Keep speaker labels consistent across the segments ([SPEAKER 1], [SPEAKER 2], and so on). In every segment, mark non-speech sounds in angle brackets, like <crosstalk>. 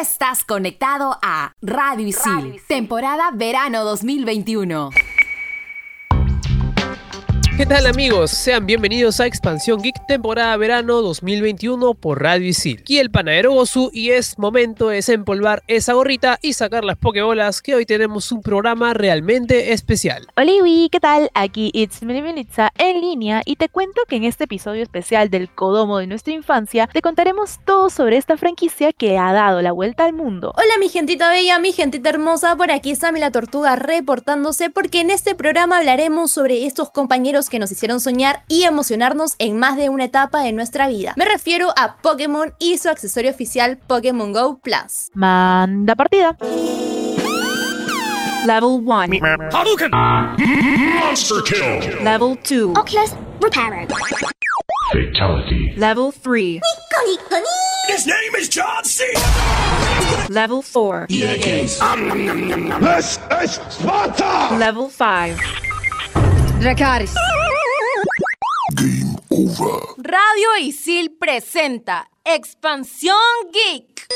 [SPEAKER 1] estás conectado a Radio Isil, temporada verano 2021.
[SPEAKER 2] ¿Qué tal amigos? Sean bienvenidos a Expansión Geek temporada verano 2021 por Radio Isil. Aquí el panadero Gozu y es momento de desempolvar esa gorrita y sacar las pokebolas que hoy tenemos un programa realmente especial.
[SPEAKER 3] Hola, ¿qué tal? Aquí It's Melitza en línea y te cuento que en este episodio especial del Codomo de nuestra infancia te contaremos todo sobre esta franquicia que ha dado la vuelta al mundo.
[SPEAKER 4] Hola mi gentita bella, mi gentita hermosa, por aquí está la Tortuga reportándose porque en este programa hablaremos sobre estos compañeros que nos hicieron soñar y emocionarnos en más de una etapa de nuestra vida. Me refiero a Pokémon y su accesorio oficial Pokémon Go Plus.
[SPEAKER 3] Manda partida.
[SPEAKER 5] Level 1.
[SPEAKER 6] Hadouken! Monster kill!
[SPEAKER 5] Level 2.
[SPEAKER 7] Oculus Reparo.
[SPEAKER 6] Fatality.
[SPEAKER 5] Level 3.
[SPEAKER 6] His name is John C.
[SPEAKER 5] Level 4.
[SPEAKER 6] This is Sparta!
[SPEAKER 5] Level 5.
[SPEAKER 7] Dracaris.
[SPEAKER 6] Game over.
[SPEAKER 4] Radio Isil presenta Expansión Geek.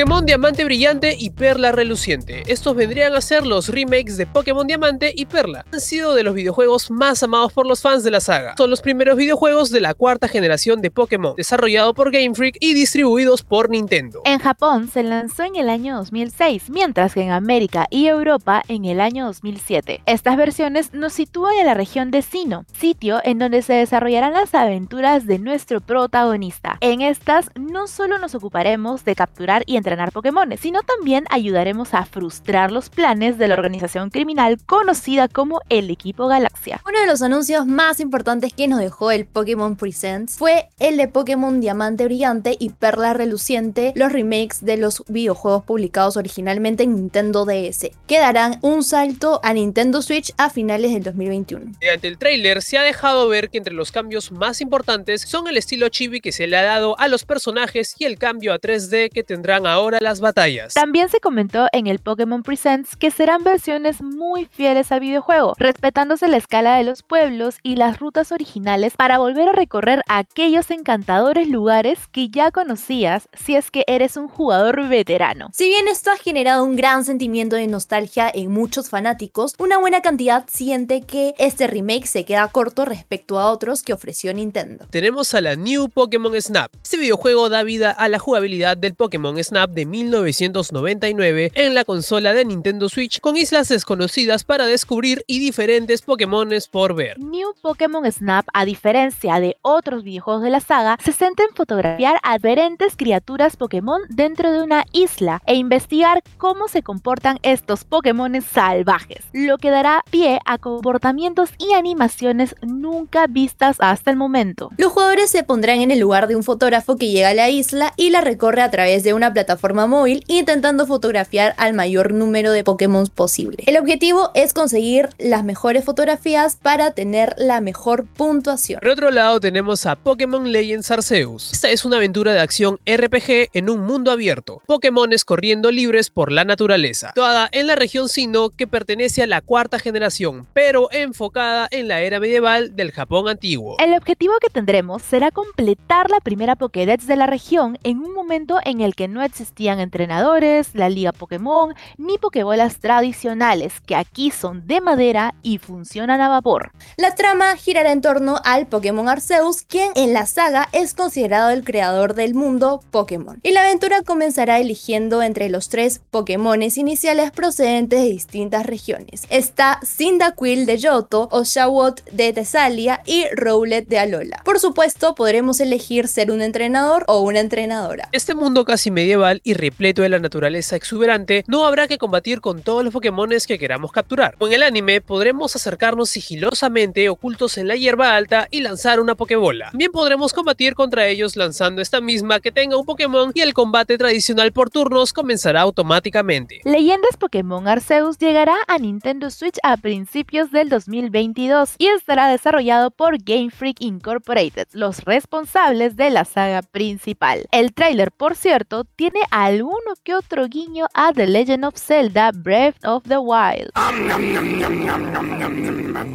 [SPEAKER 2] Pokémon Diamante Brillante y Perla Reluciente. Estos vendrían a ser los remakes de Pokémon Diamante y Perla. Han sido de los videojuegos más amados por los fans de la saga. Son los primeros videojuegos de la cuarta generación de Pokémon, desarrollado por Game Freak y distribuidos por Nintendo.
[SPEAKER 3] En Japón se lanzó en el año 2006, mientras que en América y Europa en el año 2007. Estas versiones nos sitúan en la región de Sino, sitio en donde se desarrollarán las aventuras de nuestro protagonista. En estas no solo nos ocuparemos de capturar y entrenar Pokémon, sino también ayudaremos a frustrar los planes de la organización criminal conocida como el Equipo Galaxia.
[SPEAKER 4] Uno de los anuncios más importantes que nos dejó el Pokémon Presents fue el de Pokémon Diamante Brillante y Perla Reluciente, los remakes de los videojuegos publicados originalmente en Nintendo DS, que darán un salto a Nintendo Switch a finales del 2021.
[SPEAKER 2] Mediante el tráiler se ha dejado ver que entre los cambios más importantes son el estilo chibi que se le ha dado a los personajes y el cambio a 3D que tendrán ahora las batallas.
[SPEAKER 3] También se comentó en el Pokémon Presents que serán versiones muy fieles al videojuego, respetándose la escala de los pueblos y las rutas originales para volver a recorrer aquellos encantadores lugares que ya conocías si es que eres un jugador veterano.
[SPEAKER 4] Si bien esto ha generado un gran sentimiento de nostalgia en muchos fanáticos, una buena cantidad siente que este remake se queda corto respecto a otros que ofreció Nintendo.
[SPEAKER 2] Tenemos a la New Pokémon Snap. Este videojuego da vida a la jugabilidad del Pokémon Snap de 1999 en la consola de Nintendo Switch con islas desconocidas para descubrir y diferentes Pokémones por ver.
[SPEAKER 3] New Pokémon Snap, a diferencia de otros videojuegos de la saga, se centra en fotografiar a diferentes criaturas Pokémon dentro de una isla e investigar cómo se comportan estos Pokémones salvajes, lo que dará pie a comportamientos y animaciones nunca vistas hasta el momento.
[SPEAKER 4] Los jugadores se pondrán en el lugar de un fotógrafo que llega a la isla y la recorre a través de una plataforma móvil intentando fotografiar al mayor número de Pokémon posible. El objetivo es conseguir las mejores fotografías para tener la mejor puntuación.
[SPEAKER 2] Por otro lado tenemos a Pokémon Legends Arceus. Esta es una aventura de acción RPG en un mundo abierto. Pokémones corriendo libres por la naturaleza. Situada en la región Sino que pertenece a la cuarta generación, pero enfocada en la era medieval del Japón antiguo.
[SPEAKER 3] El objetivo que tendremos será completar la primera Pokédex de la región en un momento en el que no existían entrenadores, la liga Pokémon, ni Pokébolas tradicionales, que aquí son de madera y funcionan a vapor.
[SPEAKER 4] La trama girará en torno al Pokémon Arceus, quien en la saga es considerado el creador del mundo Pokémon. Y la aventura comenzará eligiendo entre los tres Pokémones iniciales procedentes de distintas regiones. Está Cyndaquil de Yoto, Oshawott de Tesalia y Rowlet de Alola. Por supuesto, podremos elegir ser un entrenador o una entrenadora.
[SPEAKER 2] Este mundo casi medieval y repleto de la naturaleza exuberante, no habrá que combatir con todos los Pokémones que queramos capturar. En el anime podremos acercarnos sigilosamente ocultos en la hierba alta y lanzar una Pokébola. También podremos combatir contra ellos lanzando esta misma que tenga un Pokémon y el combate tradicional por turnos comenzará automáticamente.
[SPEAKER 3] Leyendas Pokémon Arceus llegará a Nintendo Switch a principios del 2022 y estará desarrollado por Game Freak Incorporated, los responsables de la saga principal. El tráiler, por cierto, tiene alguno que otro guiño a The Legend of Zelda Breath of the Wild.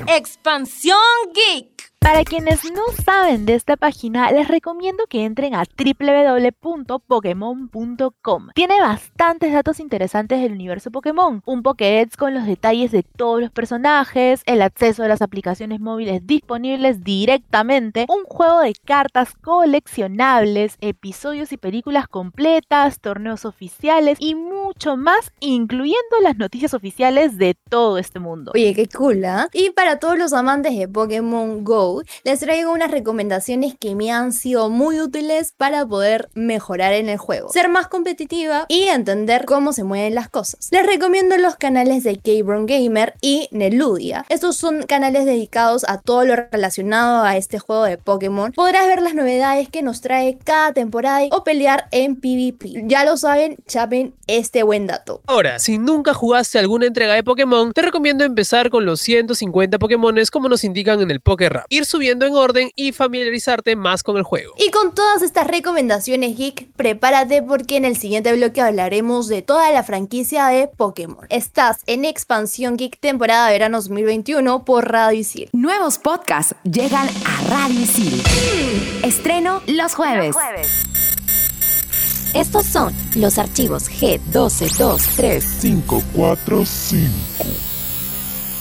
[SPEAKER 4] Expansión Geek.
[SPEAKER 3] Para quienes no saben de esta página, les recomiendo que entren a www.pokemon.com. Tiene bastantes datos interesantes del universo Pokémon, un Pokédex con los detalles de todos los personajes, el acceso a las aplicaciones móviles disponibles directamente, un juego de cartas coleccionables, episodios y películas completas, torneos oficiales y mucho más, incluyendo las noticias oficiales de todo este mundo.
[SPEAKER 4] Oye, qué cool, ¿ah? Y para todos los amantes de Pokémon Go, les traigo unas recomendaciones que me han sido muy útiles para poder mejorar en el juego, ser más competitiva y entender cómo se mueven las cosas. Les recomiendo los canales de Kbron Gamer y Neludia. Estos son canales dedicados a todo lo relacionado a este juego de Pokémon. Podrás ver las novedades que nos trae cada temporada o pelear en PvP. Ya lo saben, chapen este buen dato.
[SPEAKER 2] Ahora, si nunca jugaste alguna entrega de Pokémon, te recomiendo empezar con los 150 Pokémones como nos indican en el PokéRap. Subiendo en orden y familiarizarte más con el juego.
[SPEAKER 4] Y con todas estas recomendaciones geek, prepárate porque en el siguiente bloque hablaremos de toda la franquicia de Pokémon. Estás en Expansión Geek temporada verano 2021 por Radio Isil.
[SPEAKER 1] Nuevos podcasts llegan a Radio Isil. Estreno los jueves.
[SPEAKER 7] Estos son los archivos G12235.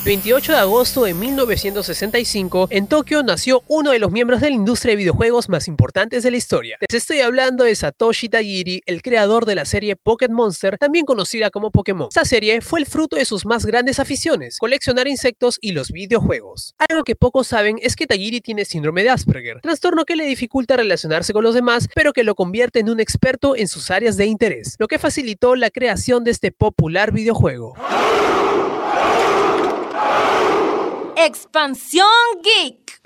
[SPEAKER 6] 545.
[SPEAKER 2] 28 de agosto de 1965, en Tokio nació uno de los miembros de la industria de videojuegos más importantes de la historia. Les estoy hablando de Satoshi Tajiri, el creador de la serie Pocket Monster, también conocida como Pokémon. Esta serie fue el fruto de sus más grandes aficiones, coleccionar insectos y los videojuegos. Algo que pocos saben es que Tajiri tiene síndrome de Asperger, trastorno que le dificulta relacionarse con los demás, pero que lo convierte en un experto en sus áreas de interés, lo que facilitó la creación de este popular videojuego.
[SPEAKER 8] Expansión Geek.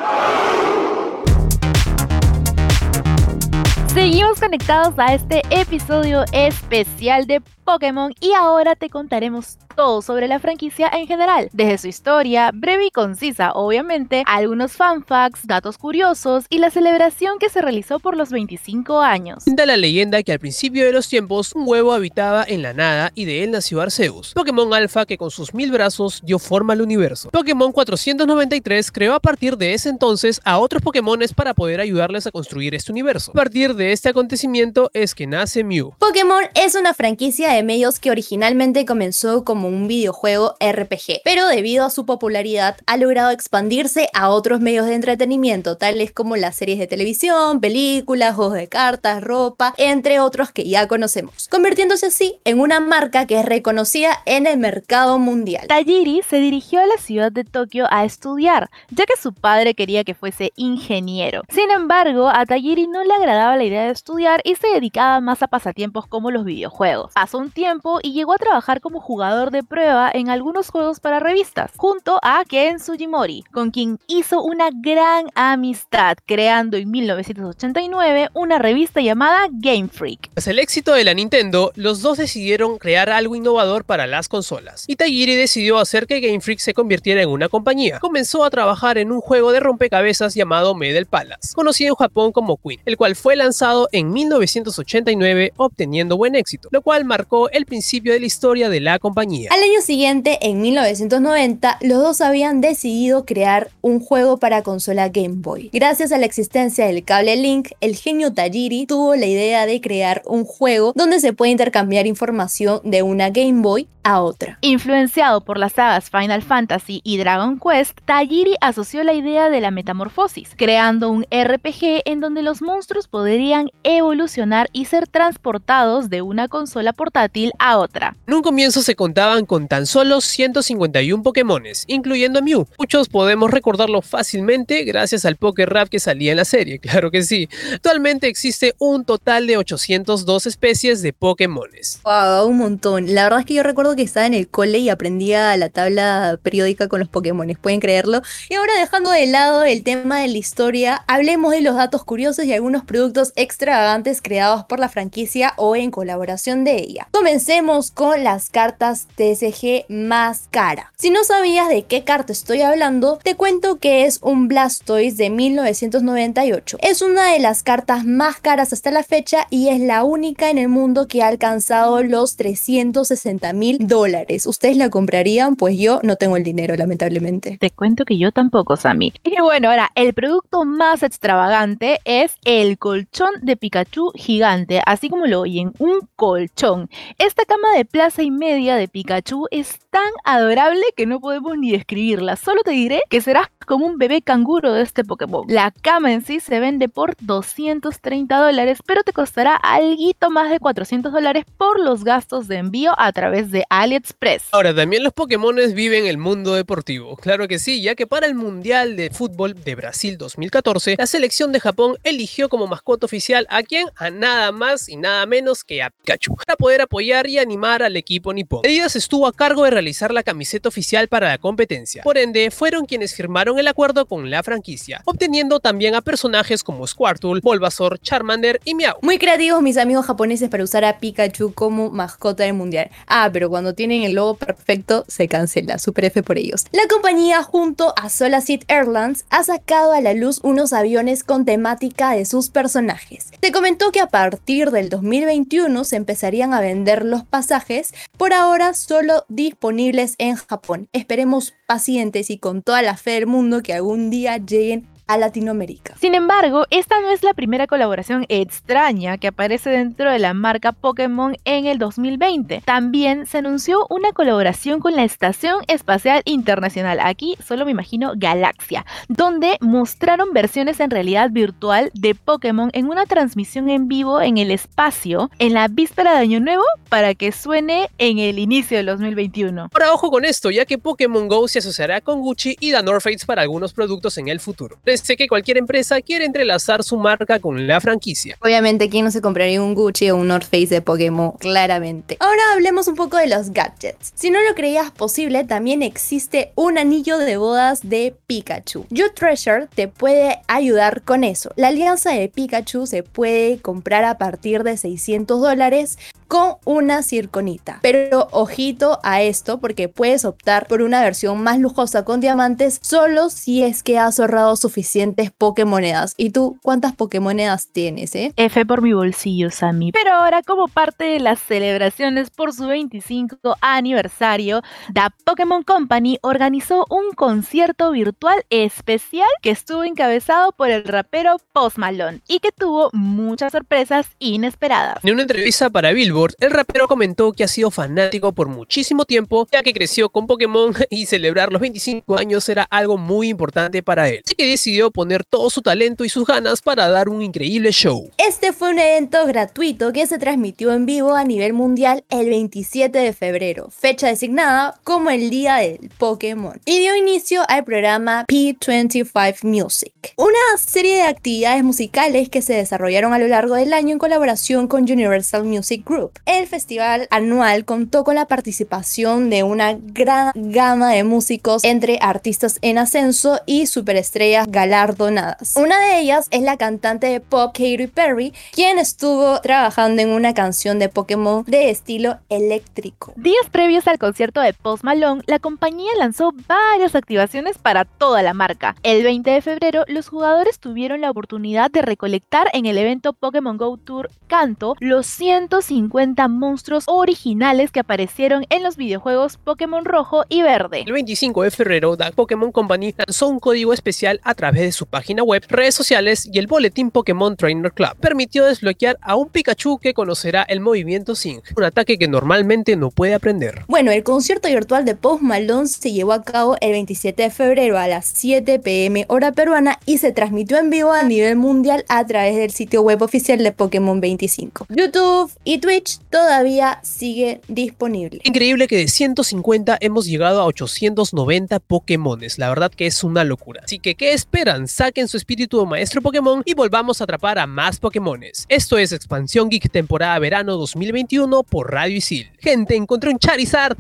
[SPEAKER 3] Seguimos conectados a este episodio especial de Pokémon y ahora te contaremos todo sobre la franquicia en general, desde su historia, breve y concisa, obviamente, algunos fanfacts, datos curiosos y la celebración que se realizó por los 25 años.
[SPEAKER 2] Da la leyenda que al principio de los tiempos un huevo habitaba en la nada y de él nació Arceus, Pokémon Alpha que con sus mil brazos dio forma al universo. Pokémon 493 creó a partir de ese entonces a otros Pokémones para poder ayudarles a construir este universo. A partir de este acontecimiento es que nace Mew.
[SPEAKER 4] Pokémon es una franquicia de medios que originalmente comenzó como un videojuego RPG, pero debido a su popularidad ha logrado expandirse a otros medios de entretenimiento, tales como las series de televisión, películas, juegos de cartas, ropa, entre otros que ya conocemos, convirtiéndose así en una marca que es reconocida en el mercado mundial.
[SPEAKER 3] Tajiri se dirigió a la ciudad de Tokio a estudiar, ya que su padre quería que fuese ingeniero. Sin embargo, a Tajiri no le agradaba la idea de estudiar y se dedicaba más a pasatiempos como los videojuegos. Pasó un tiempo y llegó a trabajar como jugador de prueba en algunos juegos para revistas, junto a Ken Sugimori, con quien hizo una gran amistad, creando en 1989 una revista llamada Game Freak.
[SPEAKER 2] Tras el éxito de la Nintendo, los dos decidieron crear algo innovador para las consolas, y Tajiri decidió hacer que Game Freak se convirtiera en una compañía. Comenzó a trabajar en un juego de rompecabezas llamado Medel Palace, conocido en Japón como Queen, el cual fue lanzado en 1989 obteniendo buen éxito, lo cual marcó el principio de la historia de la compañía.
[SPEAKER 4] Al año siguiente, en 1990, los dos habían decidido crear un juego para consola Game Boy. Gracias a la existencia del cable Link, el genio Tajiri tuvo la idea de crear un juego donde se puede intercambiar información de una Game Boy a otra.
[SPEAKER 3] Influenciado por las sagas Final Fantasy y Dragon Quest, Tajiri asoció la idea de la metamorfosis, creando un RPG en donde los monstruos podrían evolucionar y ser transportados de una consola portátil a otra.
[SPEAKER 2] En un comienzo se contaban con tan solo 151 Pokémones, incluyendo a Mew. Muchos podemos recordarlo fácilmente gracias al Rap que salía en la serie, <laughs> claro que sí. Actualmente existe un total de 802 especies de Pokémones.
[SPEAKER 4] Wow, un montón. La verdad es que yo recuerdo que estaba en el cole y aprendía la tabla periódica con los Pokémon, pueden creerlo. Y ahora dejando de lado el tema de la historia, hablemos de los datos curiosos y algunos productos extravagantes creados por la franquicia o en colaboración de ella. Comencemos con las cartas TCG más cara. Si no sabías de qué carta estoy hablando, te cuento que es un Blastoise de 1998. Es una de las cartas más caras hasta la fecha y es la única en el mundo que ha alcanzado los 360 mil dólares. ¿Ustedes la comprarían? Pues yo no tengo el dinero, lamentablemente.
[SPEAKER 3] Te cuento que yo tampoco, Sammy. <laughs> Y bueno, ahora, el producto más extravagante es el colchón de Pikachu gigante, así como lo oyen, un colchón. Esta cama de plaza y media de Pikachu es tan adorable que no podemos ni describirla. Solo te diré que serás como un bebé canguro de este Pokémon. La cama en sí se vende por 230 dólares, pero te costará algo más de 400 dólares por los gastos de envío a través de AliExpress.
[SPEAKER 2] Ahora, también los Pokémones viven el mundo deportivo. Claro que sí, ya que para el Mundial de Fútbol de Brasil 2014, la selección de Japón eligió como mascota oficial a quien? A nada más y nada menos que a Pikachu, para poder apoyar y animar al equipo nipón. Adidas estuvo a cargo de realizar la camiseta oficial para la competencia. Por ende, fueron quienes firmaron el acuerdo con la franquicia, obteniendo también a personajes como Squirtle, Bulbasaur, Charmander y Meow.
[SPEAKER 4] Muy creativos mis amigos japoneses para usar a Pikachu como mascota del mundial. Ah, pero cuando tienen el logo perfecto se cancela. Super F por ellos. La compañía junto a Solacit Airlines ha sacado a la luz unos aviones con temática de sus personajes. Te comentó que a partir del 2021 se empezarían a vender los pasajes, por ahora solo disponibles en Japón. Esperemos pacientes y con toda la fe del mundo que algún día lleguen a Latinoamérica.
[SPEAKER 3] Sin embargo, esta no es la primera colaboración extraña que aparece dentro de la marca Pokémon en el 2020. También se anunció una colaboración con la Estación Espacial Internacional, aquí solo me imagino Galaxia, donde mostraron versiones en realidad virtual de Pokémon en una transmisión en vivo en el espacio en la víspera de Año Nuevo para que suene en el inicio del 2021.
[SPEAKER 2] Ahora ojo con esto, ya que Pokémon Go se asociará con Gucci y The North Face para algunos productos en el futuro sé que cualquier empresa quiere entrelazar su marca con la franquicia.
[SPEAKER 4] Obviamente, ¿quién no se compraría un Gucci o un North Face de Pokémon? Claramente. Ahora hablemos un poco de los gadgets. Si no lo creías posible, también existe un anillo de bodas de Pikachu. You Treasure te puede ayudar con eso. La alianza de Pikachu se puede comprar a partir de 600 dólares con una circonita. Pero ojito a esto porque puedes optar por una versión más lujosa con diamantes solo si es que has ahorrado suficientes Pokémonedas. ¿Y tú cuántas Pokémonedas tienes, eh?
[SPEAKER 3] F por mi bolsillo, Sammy. Pero ahora, como parte de las celebraciones por su 25 aniversario, The Pokémon Company organizó un concierto virtual especial que estuvo encabezado por el rapero Post Malone y que tuvo muchas sorpresas inesperadas.
[SPEAKER 2] En una entrevista para El rapero comentó que ha sido fanático por muchísimo tiempo, ya que creció con Pokémon <laughs> y celebrar los 25 años era algo muy importante para él. Así que decidió poner todo su talento y sus ganas para dar un increíble show.
[SPEAKER 4] Este fue un evento gratuito que se transmitió en vivo a nivel mundial el 27 de febrero, fecha designada como el día del Pokémon, y dio inicio al programa P25 Music, una serie de actividades musicales que se desarrollaron a lo largo del año en colaboración con Universal Music Group el festival anual contó con la participación de una gran gama de músicos entre artistas en ascenso y superestrellas galardonadas. Una de ellas es la cantante de pop Katy Perry, quien estuvo trabajando en una canción de Pokémon de estilo eléctrico.
[SPEAKER 3] Días previos al concierto de Post Malone, la compañía lanzó varias activaciones para toda la marca. El 20 de febrero, los jugadores tuvieron la oportunidad de recolectar en el evento Pokémon Go Tour Canto los 150 monstruos originales que aparecieron en los videojuegos Pokémon Rojo y Verde.
[SPEAKER 2] El 25 de febrero, The Pokémon Company lanzó un código especial a través de su página web, redes sociales y el boletín Pokémon Trainer Club. Permitió desbloquear a un Pikachu que conocerá el movimiento Sing, un ataque que normalmente no puede aprender.
[SPEAKER 4] Bueno, el concierto virtual de Post Malone se llevó a cabo el 27 de febrero a las 7 pm hora peruana y se transmitió en vivo a nivel mundial a través del sitio web oficial de Pokémon 25. YouTube y Twitch todavía sigue disponible.
[SPEAKER 2] Increíble que de 150 hemos llegado a 890 Pokémones. La verdad que es una locura. Así que, ¿qué esperan? Saquen su espíritu de maestro Pokémon y volvamos a atrapar a más Pokémones. Esto es Expansión Geek temporada verano 2021 por Radio Isil. Gente, encontré un Charizard.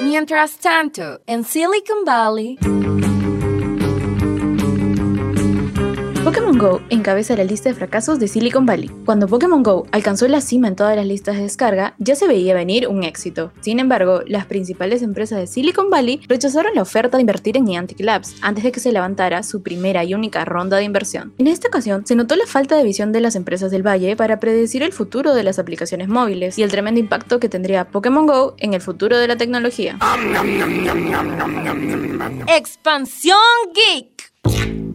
[SPEAKER 1] Mientras tanto, en Silicon Valley...
[SPEAKER 3] Pokémon
[SPEAKER 8] Go encabeza la lista de fracasos de Silicon Valley. Cuando Pokémon Go alcanzó la cima en todas las listas de descarga, ya se veía venir un éxito. Sin embargo, las principales empresas de Silicon Valley rechazaron la oferta de invertir en Niantic Labs antes de que se levantara su primera y única ronda de inversión. En esta ocasión, se notó la falta de visión de las empresas del Valle para predecir el futuro de las aplicaciones móviles y el tremendo impacto que tendría Pokémon Go en el futuro de la tecnología.
[SPEAKER 9] Expansión Geek.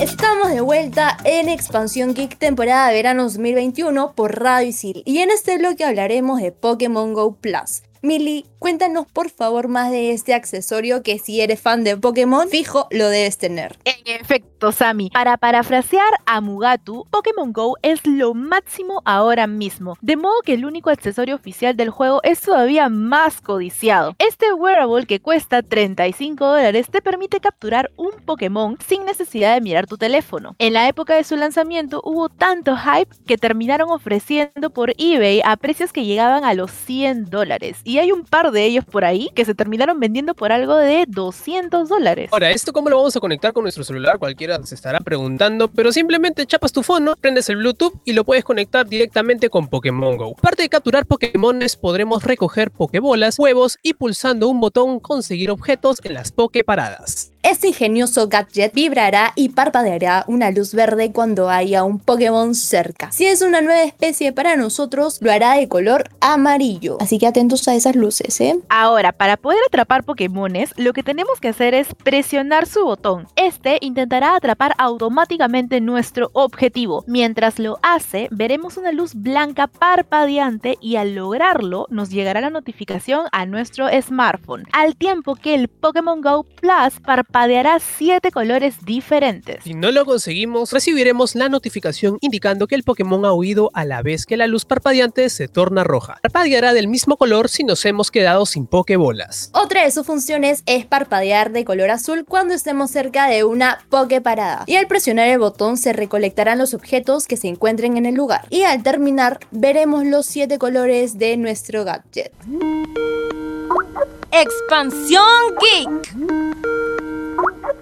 [SPEAKER 4] Estamos de vuelta en Expansión Geek temporada de verano 2021 por Radio Isil y en este bloque hablaremos de Pokémon Go Plus. Mili, cuéntanos por favor más de este accesorio que si eres fan de Pokémon, fijo lo debes tener.
[SPEAKER 3] En efecto, Sammy. Para parafrasear a Mugatu, Pokémon Go es lo máximo ahora mismo. De modo que el único accesorio oficial del juego es todavía más codiciado. Este wearable que cuesta 35 dólares te permite capturar un Pokémon sin necesidad de mirar tu teléfono. En la época de su lanzamiento hubo tanto hype que terminaron ofreciendo por eBay a precios que llegaban a los 100 dólares y hay un par de ellos por ahí que se terminaron vendiendo por algo de 200 dólares.
[SPEAKER 2] Ahora, ¿esto cómo lo vamos a conectar con nuestro celular? Cualquiera se estará preguntando, pero simplemente chapas tu fono, prendes el Bluetooth y lo puedes conectar directamente con Pokémon Go. Aparte de capturar Pokémones, podremos recoger Pokébolas, huevos y pulsando un botón conseguir objetos en las Poképaradas.
[SPEAKER 4] Este ingenioso gadget vibrará y parpadeará una luz verde cuando haya un Pokémon cerca. Si es una nueva especie para nosotros, lo hará de color amarillo. Así que atentos a esas luces, ¿eh?
[SPEAKER 3] Ahora, para poder atrapar Pokémones, lo que tenemos que hacer es presionar su botón. Este intentará atrapar automáticamente nuestro objetivo. Mientras lo hace, veremos una luz blanca parpadeante y al lograrlo nos llegará la notificación a nuestro smartphone. Al tiempo que el Pokémon Go Plus parpadeará 7 colores diferentes.
[SPEAKER 2] Si no lo conseguimos, recibiremos la notificación indicando que el Pokémon ha huido a la vez que la luz parpadeante se torna roja. Parpadeará del mismo color si nos hemos quedado sin Pokébolas.
[SPEAKER 4] Otra de sus funciones es parpadear de color azul cuando estemos cerca de una Poképarada. Y al presionar el botón se recolectarán los objetos que se encuentren en el lugar. Y al terminar veremos los 7 colores de nuestro gadget.
[SPEAKER 9] Expansión Geek.
[SPEAKER 3] Oh,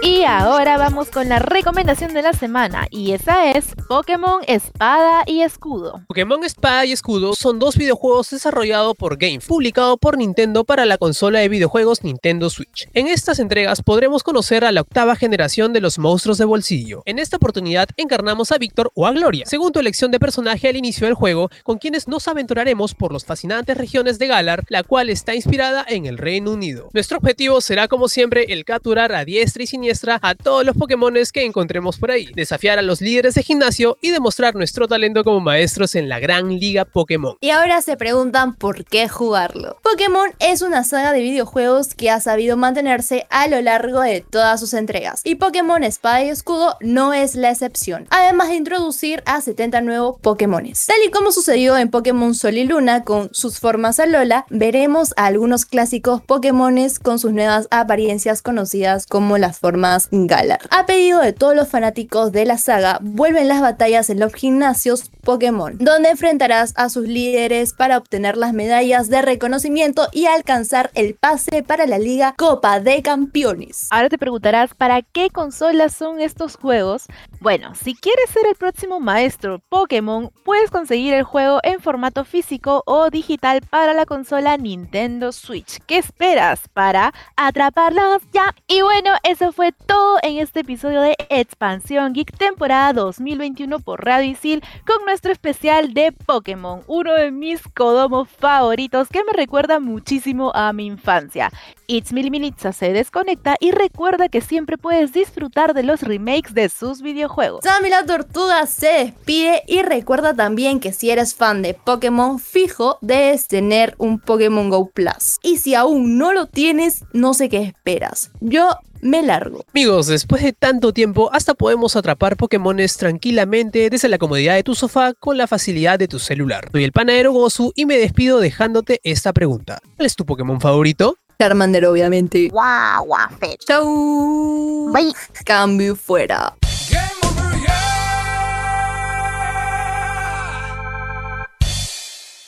[SPEAKER 3] Y ahora vamos con la recomendación de la semana, y esa es Pokémon Espada y Escudo.
[SPEAKER 2] Pokémon Espada y Escudo son dos videojuegos desarrollados por Game, publicado por Nintendo para la consola de videojuegos Nintendo Switch. En estas entregas podremos conocer a la octava generación de los monstruos de bolsillo. En esta oportunidad encarnamos a Víctor o a Gloria, según tu elección de personaje al inicio del juego, con quienes nos aventuraremos por los fascinantes regiones de Galar, la cual está inspirada en el Reino Unido. Nuestro objetivo será como siempre el capturar a diestra y siniestra a todos los Pokémones que encontremos por ahí, desafiar a los líderes de gimnasio y demostrar nuestro talento como maestros en la gran liga Pokémon.
[SPEAKER 4] Y ahora se preguntan por qué jugarlo. Pokémon es una saga de videojuegos que ha sabido mantenerse a lo largo de todas sus entregas, y Pokémon Espada y Escudo no es la excepción, además de introducir a 70 nuevos Pokémones. Tal y como sucedió en Pokémon Sol y Luna con sus formas Alola, veremos a algunos clásicos Pokémones con sus nuevas apariencias conocidas como las formas Galar. A pedido de todos los fanáticos de la saga, vuelven las batallas en los gimnasios Pokémon, donde enfrentarás a sus líderes para obtener las medallas de reconocimiento y alcanzar el pase para la Liga Copa de Campeones.
[SPEAKER 3] Ahora te preguntarás, ¿para qué consolas son estos juegos? Bueno, si quieres ser el próximo maestro Pokémon, puedes conseguir el juego en formato físico o digital para la consola Nintendo Switch. ¿Qué esperas para atraparlos ya? Y bueno, eso fue todo en este episodio de Expansión Geek temporada 2021 por Radio Isil con nuestro especial de Pokémon, uno de mis codomos favoritos que me recuerda muchísimo a mi infancia. It's Militza se desconecta y recuerda que siempre puedes disfrutar de los remakes de sus videojuegos.
[SPEAKER 4] Sammy la Tortuga se despide y recuerda también que si eres fan de Pokémon fijo debes tener un Pokémon Go Plus. Y si aún no lo tienes, no sé qué esperas. Yo me largo.
[SPEAKER 2] Amigos, después de tanto tiempo, hasta podemos atrapar Pokémones tranquilamente desde la comodidad de tu sofá con la facilidad de tu celular. Soy el panadero Gozu y me despido dejándote esta pregunta. ¿Cuál es tu Pokémon favorito?
[SPEAKER 4] Charmander, obviamente.
[SPEAKER 3] Guau, guau,
[SPEAKER 4] Chau.
[SPEAKER 3] Bye.
[SPEAKER 4] Cambio fuera.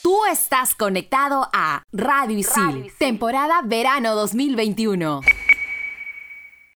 [SPEAKER 1] Tú estás conectado a Radio Isil, temporada verano 2021.